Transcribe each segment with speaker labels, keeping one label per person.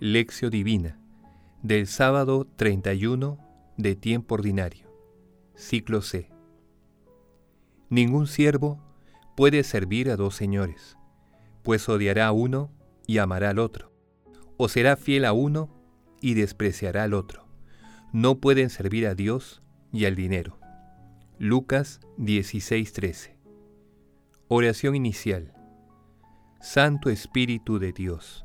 Speaker 1: Lección Divina del sábado 31 de tiempo ordinario, ciclo C. Ningún siervo puede servir a dos señores, pues odiará a uno y amará al otro, o será fiel a uno y despreciará al otro. No pueden servir a Dios y al dinero. Lucas 16:13. Oración inicial. Santo Espíritu de Dios,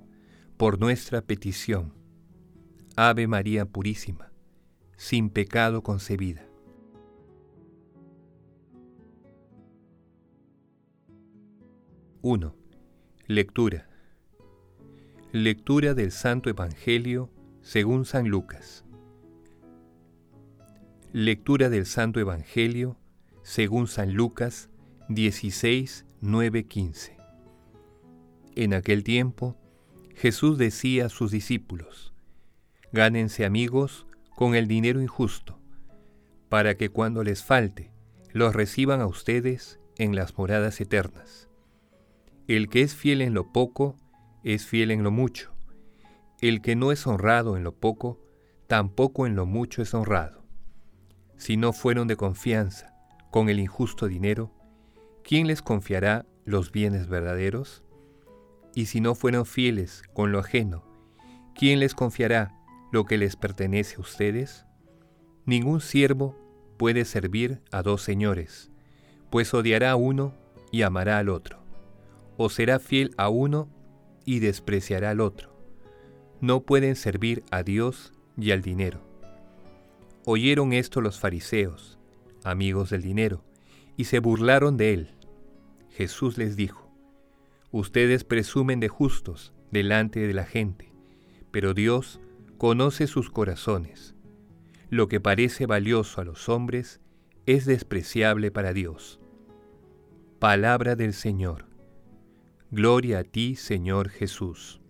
Speaker 1: por nuestra petición. Ave María Purísima, sin pecado concebida. ¡1! Lectura. Lectura del Santo Evangelio según San Lucas. Lectura del Santo Evangelio según San Lucas 16, 9, 15. En aquel tiempo, Jesús decía a sus discípulos, Gánense amigos con el dinero injusto, para que cuando les falte, los reciban a ustedes en las moradas eternas. El que es fiel en lo poco, es fiel en lo mucho. El que no es honrado en lo poco, tampoco en lo mucho es honrado. Si no fueron de confianza con el injusto dinero, ¿quién les confiará los bienes verdaderos? Y si no fueron fieles con lo ajeno, ¿quién les confiará lo que les pertenece a ustedes? Ningún siervo puede servir a dos señores, pues odiará a uno y amará al otro, o será fiel a uno y despreciará al otro. No pueden servir a Dios y al dinero. Oyeron esto los fariseos, amigos del dinero, y se burlaron de él. Jesús les dijo, Ustedes presumen de justos delante de la gente, pero Dios conoce sus corazones. Lo que parece valioso a los hombres es despreciable para Dios. Palabra del Señor. Gloria a ti, Señor Jesús.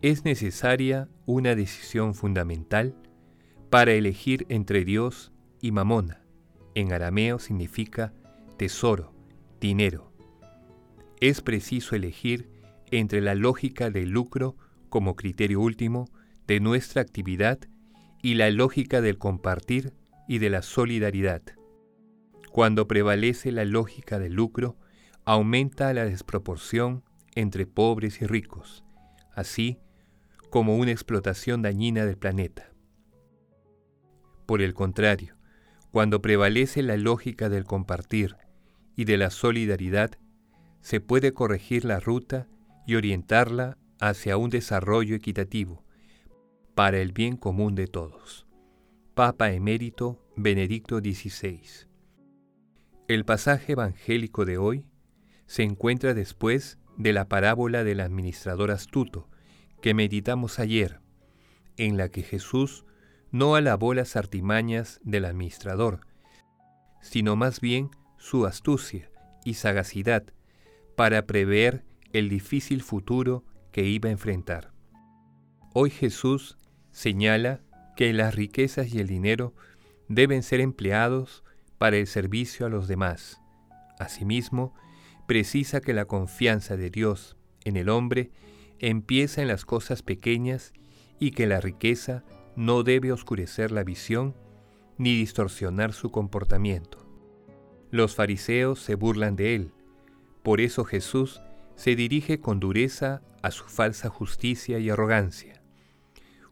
Speaker 1: Es necesaria una decisión fundamental para elegir entre Dios y Mamona. En arameo significa tesoro, dinero. Es preciso elegir entre la lógica del lucro como criterio último de nuestra actividad y la lógica del compartir y de la solidaridad. Cuando prevalece la lógica del lucro, aumenta la desproporción entre pobres y ricos, así como una explotación dañina del planeta. Por el contrario, cuando prevalece la lógica del compartir y de la solidaridad, se puede corregir la ruta y orientarla hacia un desarrollo equitativo para el bien común de todos. Papa Emérito Benedicto XVI. El pasaje evangélico de hoy se encuentra después de la parábola del administrador astuto que meditamos ayer, en la que Jesús no alabó las artimañas del administrador, sino más bien su astucia y sagacidad para prever el difícil futuro que iba a enfrentar. Hoy Jesús señala que las riquezas y el dinero deben ser empleados para el servicio a los demás. Asimismo, precisa que la confianza de Dios en el hombre empieza en las cosas pequeñas y que la riqueza no debe oscurecer la visión ni distorsionar su comportamiento. Los fariseos se burlan de él. Por eso Jesús se dirige con dureza a su falsa justicia y arrogancia.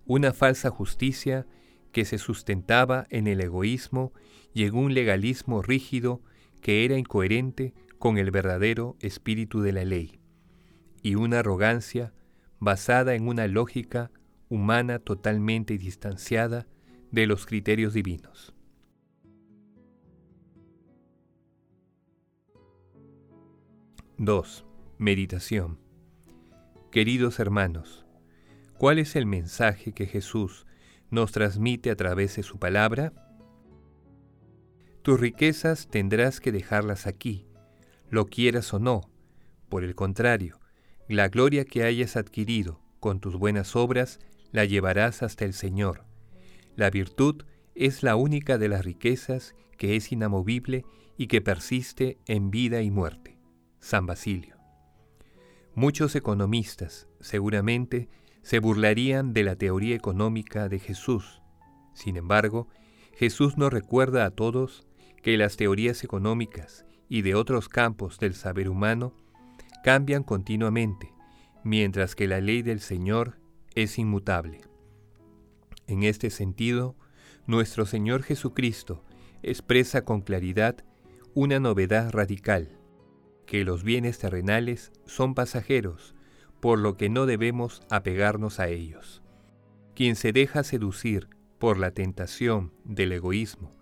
Speaker 1: Una falsa justicia que se sustentaba en el egoísmo y en un legalismo rígido que era incoherente con el verdadero espíritu de la ley, y una arrogancia basada en una lógica humana totalmente distanciada de los criterios divinos. 2. Meditación. Queridos hermanos, ¿cuál es el mensaje que Jesús nos transmite a través de su palabra? Tus riquezas tendrás que dejarlas aquí, lo quieras o no. Por el contrario, la gloria que hayas adquirido con tus buenas obras la llevarás hasta el Señor. La virtud es la única de las riquezas que es inamovible y que persiste en vida y muerte. San Basilio. Muchos economistas, seguramente, se burlarían de la teoría económica de Jesús. Sin embargo, Jesús nos recuerda a todos que las teorías económicas y de otros campos del saber humano cambian continuamente, mientras que la ley del Señor es inmutable. En este sentido, nuestro Señor Jesucristo expresa con claridad una novedad radical, que los bienes terrenales son pasajeros, por lo que no debemos apegarnos a ellos. Quien se deja seducir por la tentación del egoísmo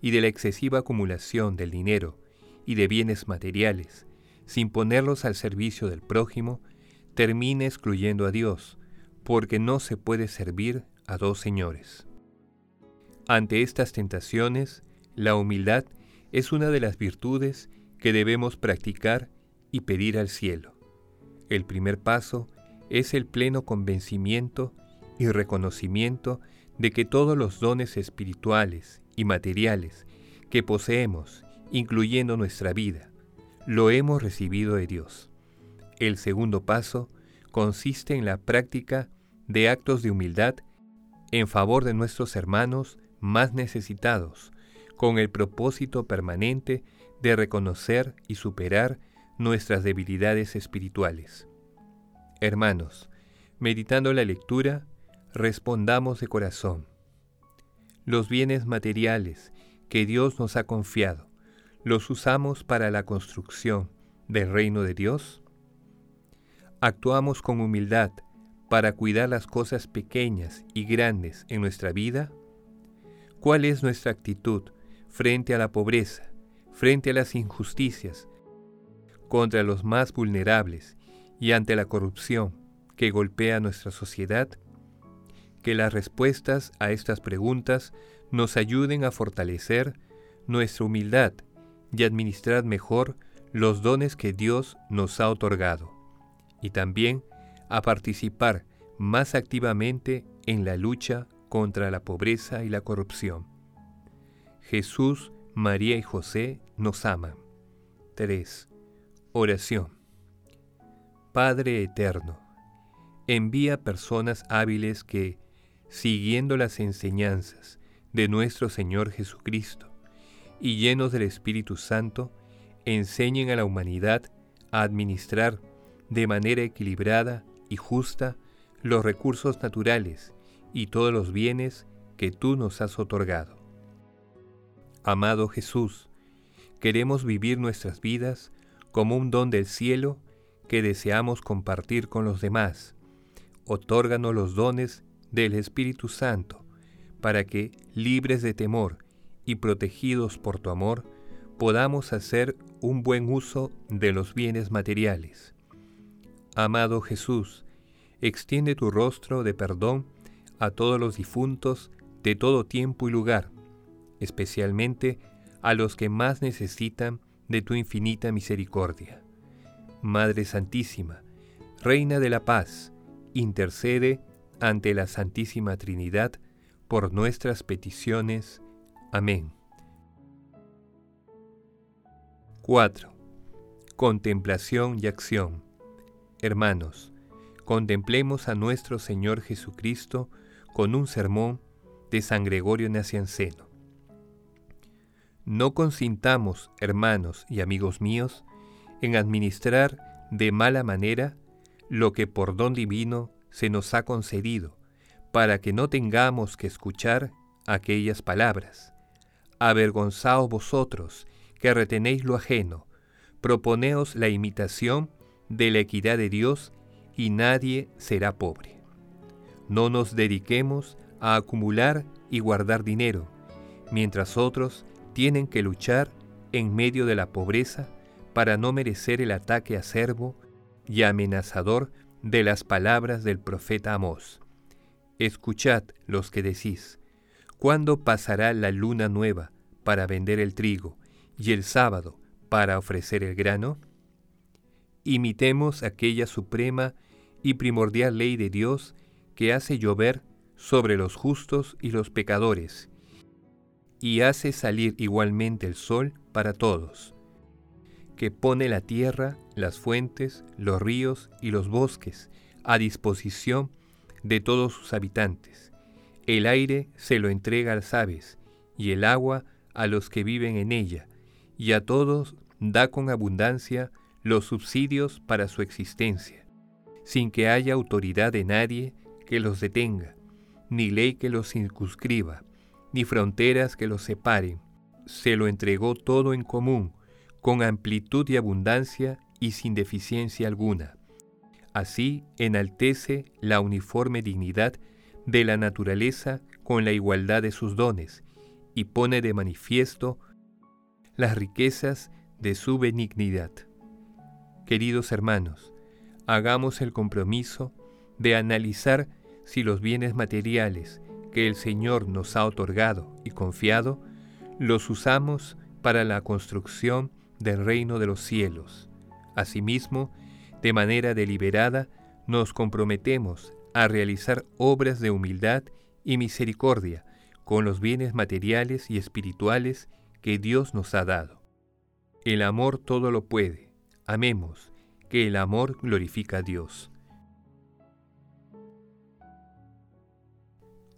Speaker 1: y de la excesiva acumulación del dinero y de bienes materiales, sin ponerlos al servicio del prójimo, termina excluyendo a Dios, porque no se puede servir a dos señores. Ante estas tentaciones, la humildad es una de las virtudes que debemos practicar y pedir al cielo. El primer paso es el pleno convencimiento y reconocimiento de que todos los dones espirituales y materiales que poseemos, incluyendo nuestra vida, lo hemos recibido de Dios. El segundo paso consiste en la práctica de actos de humildad en favor de nuestros hermanos más necesitados, con el propósito permanente de reconocer y superar nuestras debilidades espirituales. Hermanos, meditando la lectura, respondamos de corazón. Los bienes materiales que Dios nos ha confiado, ¿los usamos para la construcción del reino de Dios? ¿Actuamos con humildad para cuidar las cosas pequeñas y grandes en nuestra vida? ¿Cuál es nuestra actitud frente a la pobreza, frente a las injusticias, contra los más vulnerables y ante la corrupción que golpea nuestra sociedad? Que las respuestas a estas preguntas nos ayuden a fortalecer nuestra humildad y administrar mejor los dones que Dios nos ha otorgado, y también a participar más activamente en la lucha contra la pobreza y la corrupción. Jesús, María y José nos aman. 3. Oración. Padre Eterno, envía personas hábiles que, siguiendo las enseñanzas de nuestro Señor Jesucristo y llenos del Espíritu Santo, enseñen a la humanidad a administrar de manera equilibrada y justa los recursos naturales y todos los bienes que tú nos has otorgado. Amado Jesús, queremos vivir nuestras vidas como un don del cielo que deseamos compartir con los demás. Otórganos los dones del Espíritu Santo, para que, libres de temor y protegidos por tu amor, podamos hacer un buen uso de los bienes materiales. Amado Jesús, extiende tu rostro de perdón a todos los difuntos de todo tiempo y lugar, especialmente a los que más necesitan de tu infinita misericordia. Madre Santísima, Reina de la Paz, intercede ante la Santísima Trinidad por nuestras peticiones. Amén. 4. Contemplación y acción. Hermanos, contemplemos a nuestro Señor Jesucristo con un sermón de San Gregorio Nacianceno. No consintamos, hermanos y amigos míos, en administrar de mala manera lo que por don divino se nos ha concedido, para que no tengamos que escuchar aquellas palabras. Avergonzaos vosotros, que retenéis lo ajeno, proponeos la imitación de la equidad de Dios, y nadie será pobre. No nos dediquemos a acumular y guardar dinero, mientras otros tienen que luchar en medio de la pobreza para no merecer el ataque acerbo y amenazador de las palabras del profeta Amós. Escuchad los que decís, ¿cuándo pasará la luna nueva para vender el trigo y el sábado para ofrecer el grano? Imitemos aquella suprema y primordial ley de Dios que hace llover sobre los justos y los pecadores, y hace salir igualmente el sol para todos, que pone la tierra, las fuentes, los ríos y los bosques a disposición de todos sus habitantes. El aire se lo entrega a las aves, y el agua a los que viven en ella, y a todos da con abundancia los subsidios para su existencia, sin que haya autoridad de nadie que los detenga, ni ley que los circunscriba, ni fronteras que los separen. Se lo entregó todo en común, con amplitud y abundancia y sin deficiencia alguna. Así enaltece la uniforme dignidad de la naturaleza con la igualdad de sus dones, y pone de manifiesto las riquezas de su benignidad. Queridos hermanos, hagamos el compromiso de analizar si los bienes materiales que el Señor nos ha otorgado y confiado, los usamos para la construcción del reino de los cielos. Asimismo, de manera deliberada, nos comprometemos a realizar obras de humildad y misericordia con los bienes materiales y espirituales que Dios nos ha dado. El amor todo lo puede. Amemos, que el amor glorifica a Dios.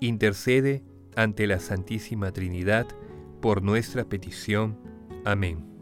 Speaker 1: intercede ante la Santísima Trinidad por nuestra petición. Amén.